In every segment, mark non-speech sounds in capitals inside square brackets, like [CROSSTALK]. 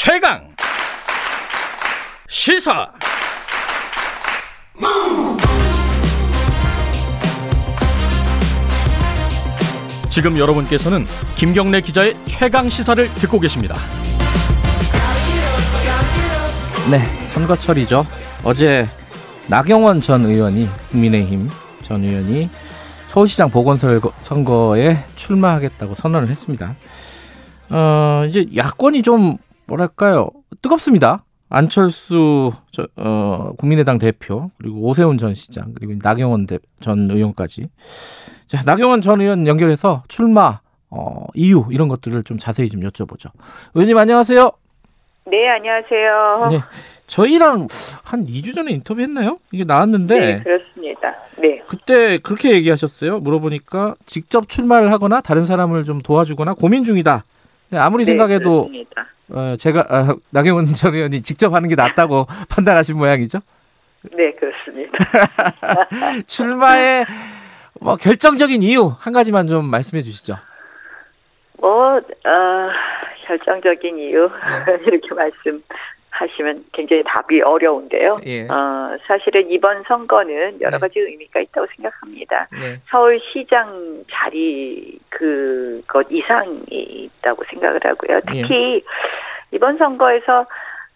최강 시사 지금 여러분께서는 김경래 기자의 최강 시사를 듣고 계십니다. 네, 선거철이죠. 어제 나경원 전 의원이 국민의힘 전 의원이 서울시장 보건선거에 출마하겠다고 선언을 했습니다. 어, 이제 야권이 좀 뭐랄까요 뜨겁습니다. 안철수 저, 어, 국민의당 대표 그리고 오세훈 전 시장 그리고 나경원 대, 전 의원까지 자, 나경원 전 의원 연결해서 출마 어, 이유 이런 것들을 좀 자세히 좀 여쭤보죠. 의원님 안녕하세요. 네 안녕하세요. 네, 저희랑 한 2주 전에 인터뷰했나요? 이게 나왔는데 네 그렇습니다. 네 그때 그렇게 얘기하셨어요. 물어보니까 직접 출마를 하거나 다른 사람을 좀 도와주거나 고민 중이다. 아무리 네, 생각해도 그렇습니다. 어, 제가 아, 나경원 [LAUGHS] 전 의원이 직접 하는 게 낫다고 [LAUGHS] 판단하신 모양이죠? 네, 그렇습니다. [LAUGHS] 출마의 뭐 결정적인 이유 한 가지만 좀 말씀해 주시죠. 뭐 어, 결정적인 이유 네. 이렇게 말씀 하시면 굉장히 답이 어려운데요. 예. 어, 사실은 이번 선거는 여러 네. 가지 의미가 있다고 생각합니다. 네. 서울시장 자리 그것 이상이 있다고 생각을 하고요. 특히 예. 이번 선거에서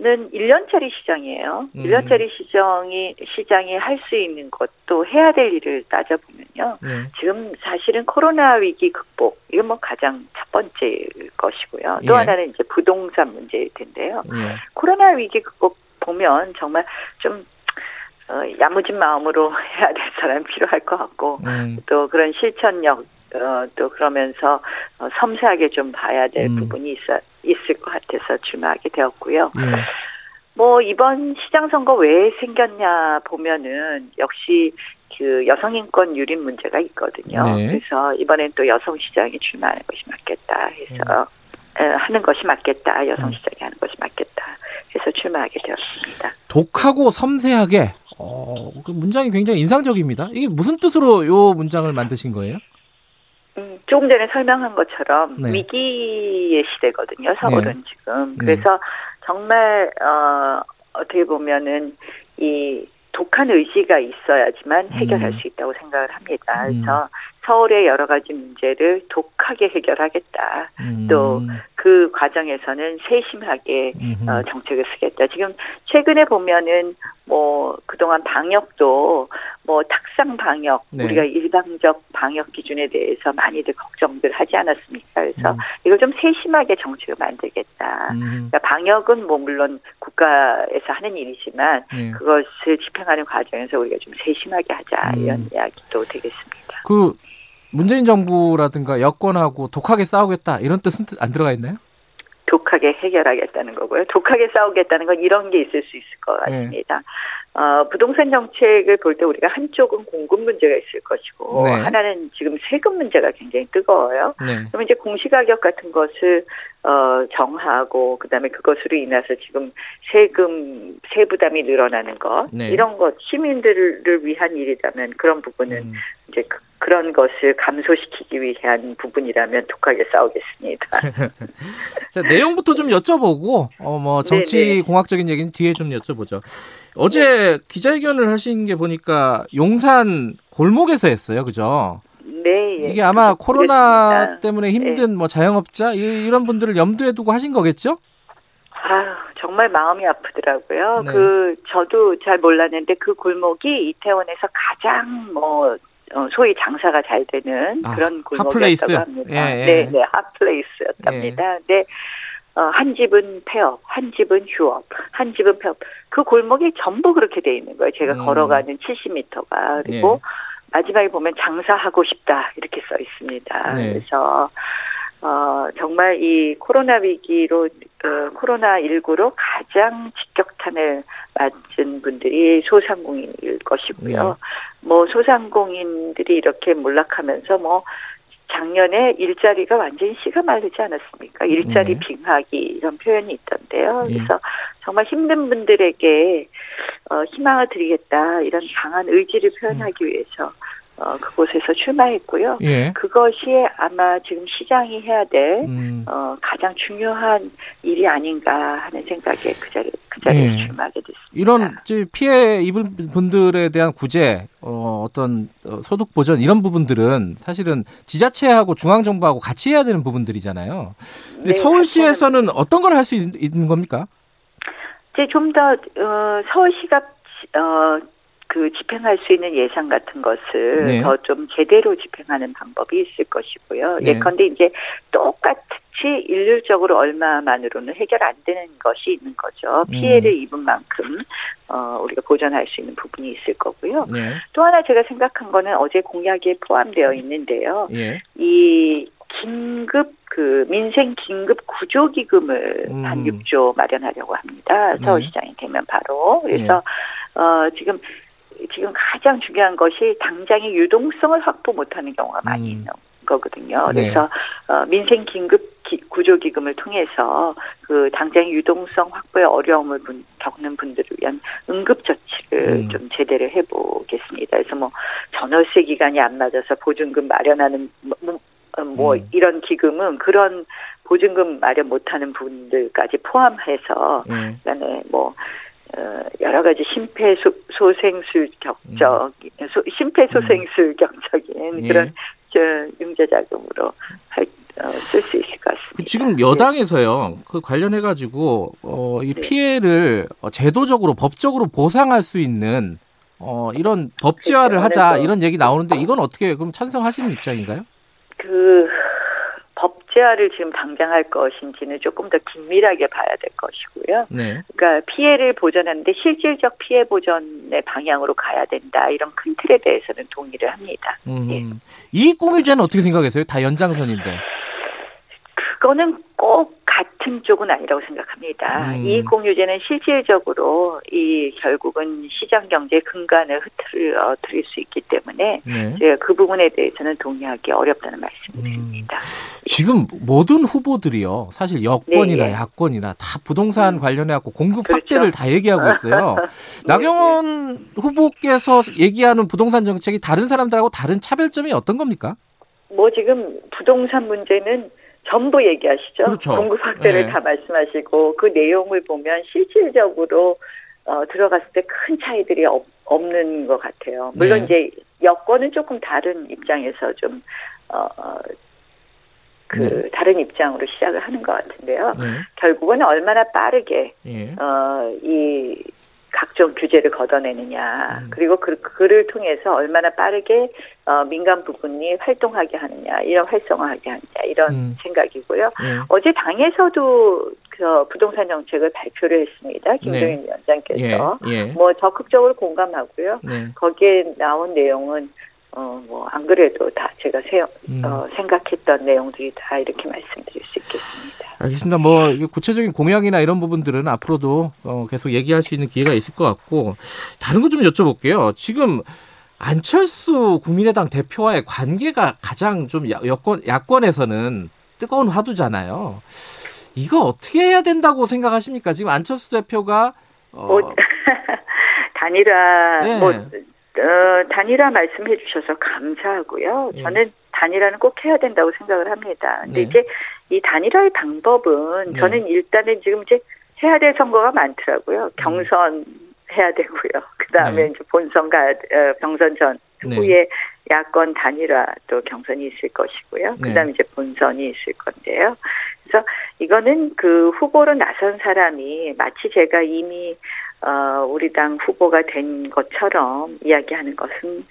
는 1년짜리 시장이에요. 음. 1년짜리 시장이 시장이 할 수 있는 것도 해야 될 일을 따져보면요. 네. 지금 사실은 코로나 위기 극복 이건 뭐 가장 첫 번째 것이고요. 또 예. 하나는 이제 부동산 문제일 텐데요. 예. 코로나 위기 극복 보면 정말 좀 어, 야무진 마음으로 [LAUGHS] 해야 될 사람이 필요할 것 같고 음. 또 그런 실천력 어, 또 그러면서 어, 섬세하게 좀 봐야 될 음. 부분이 있어 있을 것 같아서 출마하게 되었고요. 네. 뭐 이번 시장 선거 왜 생겼냐 보면은 역시 그 여성 인권 유린 문제가 있거든요. 네. 그래서 이번엔 또 여성 시장이 출마하는 것이 맞겠다 해서 음. 하는 것이 맞겠다. 여성 음. 시장이 하는 것이 맞겠다. 해서 출마하게 되었습니다. 독하고 섬세하게 어, 그 문장이 굉장히 인상적입니다. 이게 무슨 뜻으로 요 문장을 만드신 거예요? 음, 조금 전에 설명한 것처럼 네. 위기의 시대거든요. 서울은 네. 지금. 네. 그래서 정말 어, 어떻게 보면은 이 독한 의지가 있어야지만 해결할 음. 수 있다고 생각을 합니다. 그래서 음. 서울의 여러 가지 문제를 독하게 해결하겠다. 음. 또그 과정에서는 세심하게 어, 정책을 쓰겠다. 지금 최근에 보면은 뭐 그동안 방역도 뭐 탁상 방역 네. 우리가 일방적 방역 기준에 대해서 많이들 걱정들 하지 않았습니까? 그래서 음. 이걸 좀 세심하게 정책을 만들겠다. 음. 그러니까 방역은 뭐 물론 국가에서 하는 일이지만 네. 그것을 집행하는 과정에서 우리가 좀 세심하게 하자 음. 이런 이야기도 되겠습니다. 그 문재인 정부라든가 여권하고 독하게 싸우겠다 이런 뜻은 안 들어가 있나요? 독하게 해결하겠다는 거고요. 독하게 싸우겠다는 건 이런 게 있을 수 있을 것 네. 같습니다. 네. 어, 부동산 정책을 볼 때 우리가 한쪽은 공급 문제가 있을 것이고 네. 하나는 지금 세금 문제가 굉장히 뜨거워요. 네. 그럼 이제 공시가격 같은 것을 어, 정하고 그다음에 그것으로 인해서 지금 세금 세부담이 늘어나는 것 네. 이런 것 시민들을 위한 일이라면 그런 부분은 음. 이제 그, 그런 것을 감소시키기 위한 부분이라면 독하게 싸우겠습니다. [LAUGHS] 자, 내용부터 좀 여쭤보고 어 뭐 정치 공학적인 얘기는 뒤에 좀 여쭤보죠. 어제 네. 기자회견을 하신 게 보니까 용산 골목에서 했어요. 그죠? 네. 예. 이게 아마 코로나 그렇습니다. 때문에 힘든 네. 뭐 자영업자 이런 분들을 염두에 두고 하신 거겠죠? 아 정말 마음이 아프더라고요. 네. 그 저도 잘 몰랐는데 그 골목이 이태원에서 가장 뭐 어, 소위 장사가 잘 되는 아, 그런 골목이었다고 합니다. 예, 예. 네, 네, 핫플레이스였답니다. 예. 네. 어, 한 집은 폐업, 한 집은 휴업, 한 집은 폐업. 그 골목이 전부 그렇게 돼 있는 거예요. 제가 음. 걸어가는 70m가. 그리고 예. 마지막에 보면 장사하고 싶다 이렇게 써 있습니다. 네. 그래서 어, 정말 이 코로나 위기로, 어, 코로나19로 가장 직격탄을 맞은 분들이 소상공인일 것이고요. 네. 뭐, 소상공인들이 이렇게 몰락하면서 뭐, 작년에 일자리가 완전히 씨가 마르지 않았습니까? 일자리 네. 빙하기 이런 표현이 있던데요. 네. 그래서 정말 힘든 분들에게 어, 희망을 드리겠다 이런 강한 의지를 표현하기 위해서 어, 그곳에서 출마했고요. 예. 그것이 아마 지금 시장이 해야 될 음. 어, 가장 중요한 일이 아닌가 하는 생각에 그 자리 그 자리에 예. 출마하게 됐습니다. 이런 피해 입은 분들에 대한 구제, 어, 어떤 어, 소득 보전 이런 부분들은 사실은 지자체하고 중앙 정부하고 같이 해야 되는 부분들이잖아요. 근데 네, 서울시에서는 어떤 걸 할 수 있는 겁니까? 이제 좀더 어, 서울시가 어, 그 집행할 수 있는 예산 같은 것을 네. 더좀 제대로 집행하는 방법이 있을 것이고요. 네. 예컨대 이제 똑같이 일률적으로 얼마만으로는 해결 안 되는 것이 있는 거죠. 음. 피해를 음. 입은 만큼 어, 우리가 보전할 수 있는 부분이 있을 거고요. 네. 또 하나 제가 생각한 거는 어제 공약에 포함되어 있는데요. 예. 이 긴급 그 민생 긴급 구조 기금을 음. 한 6조 마련하려고 합니다. 네. 서울시장이 되면 바로 그래서 네. 어 지금 지금 가장 중요한 것이 당장의 유동성을 확보 못하는 경우가 많이 음. 있는 거거든요. 네. 그래서 어, 민생 긴급 구조 기금을 통해서 그 당장의 유동성 확보에 어려움을 분, 겪는 분들을 위한 응급 조치를 음. 좀 제대로 해보겠습니다. 그래서 뭐 전월세 기간이 안 맞아서 보증금 마련하는 뭐, 뭐, 어, 뭐 음. 이런 기금은 그런 보증금 마련 못하는 분들까지 포함해서 음. 그다음에 뭐 어, 여러 가지 심폐소생술 격적, 음. 심폐소생술 격적인 예. 그런 저 융자 자금으로 어, 쓸수 있을 것 같습니다. 그 지금 여당에서요, 그 관련해 가지고 어, 이 네. 피해를 제도적으로 법적으로 보상할 수 있는 어, 이런 법제화를 그렇죠. 하자 이런 얘기 나오는데 이건 어떻게 그럼 찬성하시는 입장인가요? 그 법제화를 지금 당장 할 것인지는 조금 더 긴밀하게 봐야 될 것이고요. 네. 그러니까 피해를 보전하는데 실질적 피해 보전의 방향으로 가야 된다 이런 큰 틀에 대해서는 동의를 합니다. 음. 예. 이익 공유제는 어떻게 생각하세요? 다 연장선인데. 그거는 꼭 같은 쪽은 아니라고 생각합니다. 음. 이익공유제는 실질적으로 이 결국은 시장 경제 근간을 흐트러뜨릴 수 있기 때문에 네. 제가 그 부분에 대해서는 동의하기 어렵다는 말씀드립니다. 음. 지금 모든 후보들이요, 사실 여권이나 네. 야권이나 다 부동산 음. 관련해 갖고 공급 그렇죠. 확대를 다 얘기하고 있어요. [LAUGHS] 네. 나경원 후보께서 얘기하는 부동산 정책이 다른 사람들하고 다른 차별점이 어떤 겁니까? 뭐 지금 부동산 문제는 전부 얘기하시죠. 그렇죠. 공급 확대를 네. 다 말씀하시고 그 내용을 보면 실질적으로 어, 들어갔을 때 큰 차이들이 없, 없는 것 같아요. 물론 네. 이제 여권은 조금 다른 입장에서 좀 어, 어, 그 네. 다른 입장으로 시작을 하는 것 같은데요. 네. 결국은 얼마나 빠르게 예. 어 이 각종 규제를 걷어내느냐 음. 그리고 그, 그를 통해서 얼마나 빠르게 어, 민간 부분이 활동하게 하느냐 이런 활성화하게 하느냐 이런 음. 생각이고요. 네. 어제 당에서도 그 부동산 정책을 발표를 했습니다. 김종인 네. 위원장께서 예. 예. 뭐 적극적으로 공감하고요. 네. 거기에 나온 내용은 어, 뭐, 안 그래도 다 제가 세, 음. 어, 생각했던 내용들이 다 이렇게 말씀드릴 수 있겠습니다. 알겠습니다. 뭐, 구체적인 공약이나 이런 부분들은 앞으로도 어, 계속 얘기할 수 있는 기회가 있을 것 같고, 다른 거 좀 여쭤볼게요. 지금 안철수 국민의당 대표와의 관계가 가장 좀 여권, 야권에서는 뜨거운 화두잖아요. 이거 어떻게 해야 된다고 생각하십니까? 지금 안철수 대표가, 어, 뭐, [LAUGHS] 단일화, 네. 뭐, 어, 단일화 말씀해 주셔서 감사하고요. 예. 저는 단일화는 꼭 해야 된다고 생각을 합니다. 근데 네. 이제 이 단일화의 방법은 네. 저는 일단은 지금 이제 해야 될 선거가 많더라고요. 음. 경선 해야 되고요. [LAUGHS] 그 다음에 네. 이제 본선 가, 어, 경선 전 네. 후에 야권 단일화 또 경선이 있을 것이고요. 그 다음에 이제 본선이 있을 건데요. 그래서 이거는 그 후보로 나선 사람이 마치 제가 이미 어, 우리 당 후보가 된 것처럼 이야기하는 것은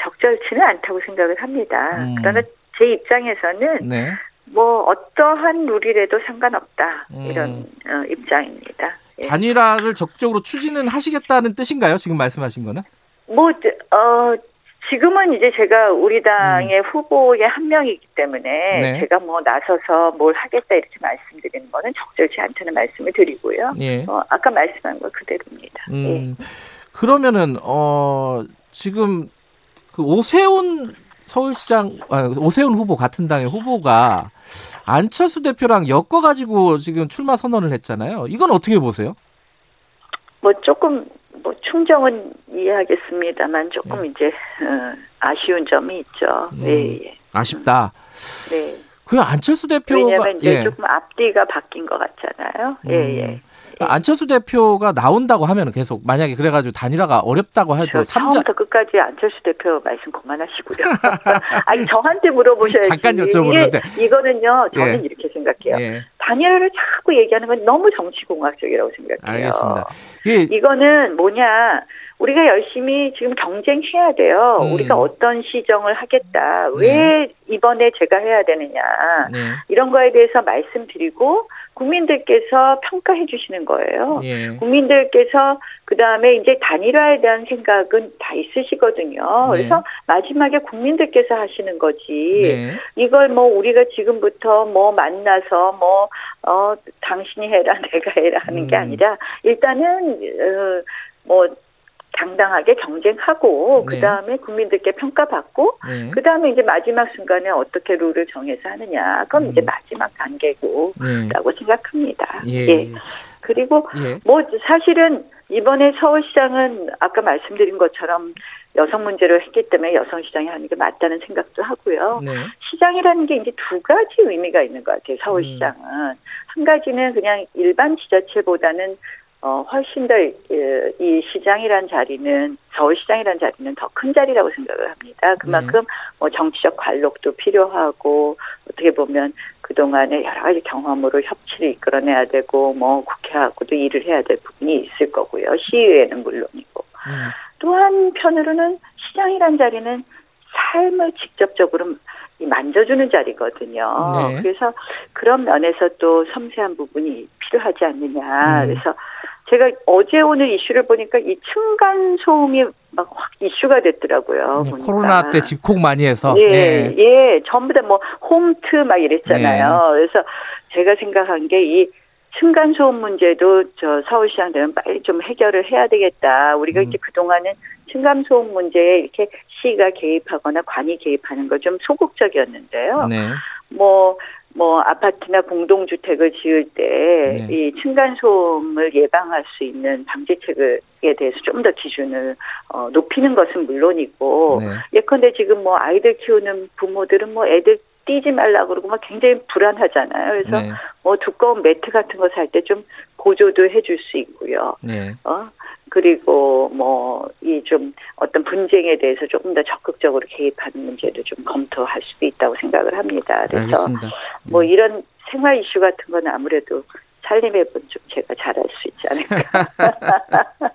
적절치는 않다고 생각을 합니다. 음. 그러나 제 입장에서는 네. 뭐 어떠한 룰이라도 상관없다 음. 이런 어, 입장입니다. 예. 단일화를 적극적으로 추진은 하시겠다는 뜻인가요? 지금 말씀하신 거는? 뭐 어, 지금은 이제 제가 우리 당의 음. 후보의 한 명이기 때문에 네. 제가 뭐 나서서 뭘 하겠다 이렇게 말씀드리는 거는 적절치 않다는 말씀을 드리고요. 예. 어, 아까 말씀한 거 그대로입니다. 음, 예. 그러면은 어 지금 그 오세훈 서울시장 아, 오세훈 후보 같은 당의 후보가 안철수 대표랑 엮어 가지고 지금 출마 선언을 했잖아요. 이건 어떻게 보세요? 뭐 조금 뭐 충정은 이해하겠습니다만 조금 네. 이제 어, 아쉬운 점이 있죠. 음, 예, 예. 아쉽다. 네. 그 안철수 대표가 왜냐하면 이제 예. 조금 앞뒤가 바뀐 것 같잖아요. 예, 음. 예. 안철수 대표가 나온다고 하면 계속 만약에 그래가지고 단일화가 어렵다고 해도 그렇죠. 처음부터 끝까지 안철수 대표 말씀 그만하시고요. [LAUGHS] 아니 저한테 물어보셔야지. 잠깐 여쭤보는데 이거는요 저는 예. 이렇게 생각해요. 예. 단일화를 자꾸 얘기하는 건 너무 정치공학적이라고 생각해요. 알겠습니다. 예. 이거는 뭐냐 우리가 열심히 지금 경쟁해야 돼요. 음. 우리가 어떤 시정을 하겠다. 네. 왜 이번에 제가 해야 되느냐. 네. 이런 거에 대해서 말씀드리고 국민들께서 평가해 주시는 거예요. 예. 국민들께서 그 다음에 이제 단일화에 대한 생각은 다 있으시거든요. 네. 그래서 마지막에 국민들께서 하시는 거지. 네. 이걸 뭐 우리가 지금부터 뭐 만나서 뭐, 어, 당신이 해라, [LAUGHS] 내가 해라 하는 음. 게 아니라 일단은, 어, 뭐, 당당하게 경쟁하고 네. 그 다음에 국민들께 평가받고 네. 그 다음에 이제 마지막 순간에 어떻게 룰을 정해서 하느냐 그건 음. 이제 마지막 단계고라고 네. 생각합니다. 예. 예. 그리고 예. 뭐 사실은 이번에 서울시장은 아까 말씀드린 것처럼 여성 문제로 했기 때문에 여성 시장이 하는 게 맞다는 생각도 하고요. 네. 시장이라는 게 이제 두 가지 의미가 있는 것 같아요. 서울시장은 음. 한 가지는 그냥 일반 지자체보다는 어, 훨씬 더이 시장이란 자리는 서울시장이란 자리는 더 큰 자리라고 생각을 합니다. 그만큼 네. 뭐 정치적 관록도 필요하고 어떻게 보면 그 동안에 여러 가지 경험으로 협치를 이끌어내야 되고 뭐 국회하고도 일을 해야 될 부분이 있을 거고요. 시의회는 물론이고 네. 또 한편으로는 시장이란 자리는 삶을 직접적으로 만져주는 자리거든요. 네. 그래서 그런 면에서 또 섬세한 부분이 필요하지 않느냐. 음. 그래서 제가 어제 오늘 이슈를 보니까 이 층간 소음이 막 확 이슈가 됐더라고요. 네, 코로나 때 집콕 많이 해서 예, 네. 예, 전부 다 뭐 홈트 막 이랬잖아요. 네. 그래서 제가 생각한 게 이 층간 소음 문제도 저 서울시장 되면 빨리 좀 해결을 해야 되겠다. 우리가 음. 이제 그 동안은 층간 소음 문제에 이렇게 시가 개입하거나 관이 개입하는 거 좀 소극적이었는데요. 네. 뭐 뭐 아파트나 공동주택을 지을 때이 네. 층간 소음을 예방할 수 있는 방지책에 대해서 좀 더 기준을 어, 높이는 것은 물론이고 네. 예컨대 지금 뭐 아이들 키우는 부모들은 뭐 애들 뛰지 말라 그러고 막 굉장히 불안하잖아요. 그래서 네. 뭐 두꺼운 매트 같은 거 살 때 좀 보조도 해줄 수 있고요. 네. 어 그리고 뭐 이 좀 어떤 분쟁에 대해서 조금 더 적극적으로 개입하는 문제도 좀 검토할 수도 있다고 생각을 합니다. 그래서 알겠습니다. 뭐 음. 이런 생활 이슈 같은 건 아무래도 살림의 분좀 제가 잘할 수 있지 않을까. [LAUGHS]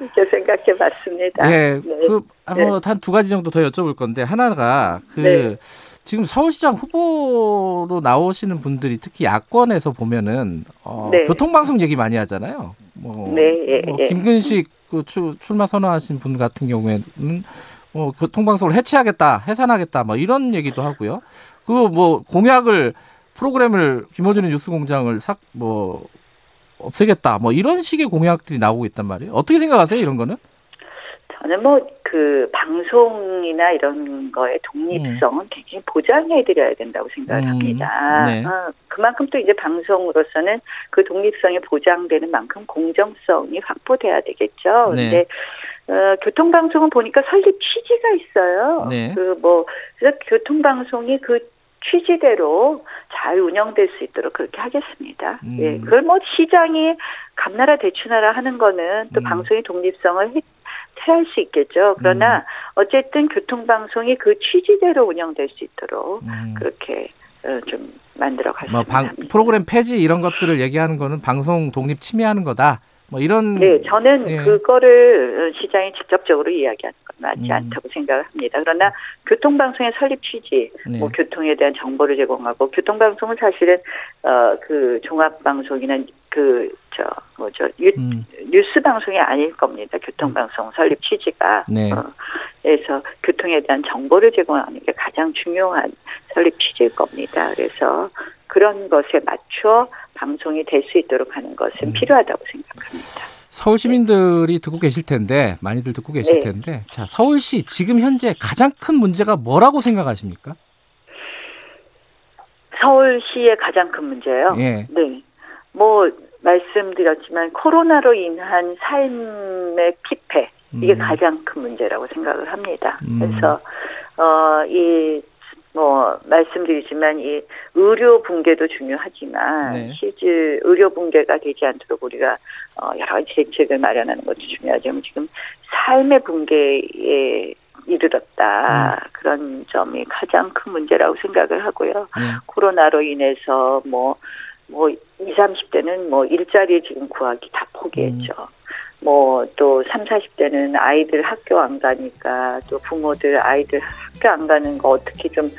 이렇게 생각해 봤습니다. 네. 네. 그, 뭐, 네. 한두 가지 정도 더 여쭤볼 건데, 하나가, 그, 네. 지금 서울시장 후보로 나오시는 분들이 특히 야권에서 보면은, 어, 네. 교통방송 얘기 많이 하잖아요. 뭐, 네. 예, 뭐 예. 김근식 그 출, 출마 선언하신 분 같은 경우에는, 뭐, 교통방송을 해체하겠다, 해산하겠다, 뭐, 이런 얘기도 하고요. 그, 뭐, 공약을, 프로그램을 김호준의 뉴스공장을 싹뭐 없애겠다 뭐 이런 식의 공약들이 나오고 있단 말이에요. 어떻게 생각하세요 이런 거는? 저는 뭐 그 방송이나 이런 거의 독립성은 음. 굉장히 보장해드려야 된다고 생각을 음. 합니다. 네. 어, 그만큼 또 이제 방송으로서는 그 독립성이 보장되는 만큼 공정성이 확보돼야 되겠죠. 네. 근데 어, 교통방송은 보니까 설립 취지가 있어요. 네. 그뭐 그래서 교통방송이 그 취지대로 잘 운영될 수 있도록 그렇게 하겠습니다. 음. 예. 그걸 뭐 시장이 감나라 대추나라 하는 거는 또 음. 방송의 독립성을 체할 수 있겠죠. 그러나 음. 어쨌든 교통방송이 그 취지대로 운영될 수 있도록 음. 그렇게 어, 좀 만들어. 뭐 방, 프로그램 폐지 이런 것들을 얘기하는 거는 방송 독립 침해하는 거다. 뭐 이런 네 저는 예. 그거를 시장이 직접적으로 이야기하는 건 맞지 음. 않다고 생각을 합니다. 그러나 교통방송의 설립 취지, 네. 뭐 교통에 대한 정보를 제공하고 교통방송은 사실은 어 그 종합방송이나 그저 뭐죠 음. 뉴스 방송이 아닐 겁니다. 교통방송 설립 취지가 네. 어, 그래서 교통에 대한 정보를 제공하는 게 가장 중요한 설립 취지일 겁니다. 그래서 그런 것에 맞춰 방송이 될 수 있도록 하는 것은 음. 필요하다고 생각합니다. 서울 시민들이 듣고 계실 텐데 많이들 듣고 계실 네. 텐데 자 서울시 지금 현재 가장 큰 문제가 뭐라고 생각하십니까? 서울시의 가장 큰 문제요. 예. 네. 뭐 말씀드렸지만 코로나로 인한 삶의 피폐 이게 음. 가장 큰 문제라고 생각을 합니다. 음. 그래서 어 이 뭐 말씀드리지만 이 의료 붕괴도 중요하지만 네. 실질 의료 붕괴가 되지 않도록 우리가 어 여러 가지 대책을 마련하는 것도 중요하지만 지금 삶의 붕괴에 이르렀다 음. 그런 점이 가장 큰 문제라고 생각을 하고요. 네. 코로나로 인해서 뭐뭐 뭐 20, 30대는 뭐 일자리 지금 구하기 다 포기했죠. 음. 뭐 또 3, 40대는 아이들 학교 안 가니까 또 부모들 아이들 학교 안 가는 거 어떻게 좀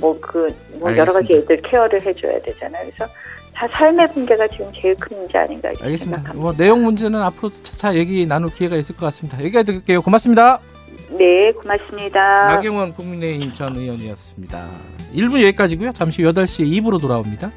뭐 그뭐 그, 뭐 여러 가지 애들 케어를 해줘야 되잖아요. 그래서 다 삶의 붕괴가 지금 제일 큰 문제 아닌가 알겠습니다. 생각합니다. 뭐 내용 문제는 앞으로 차차 얘기 나눌 기회가 있을 것 같습니다. 얘기해 드릴게요. 고맙습니다. 네, 고맙습니다. 나경원 국민의힘 전 의원이었습니다. 1분 여기까지고요. 잠시 8시 2부로 돌아옵니다.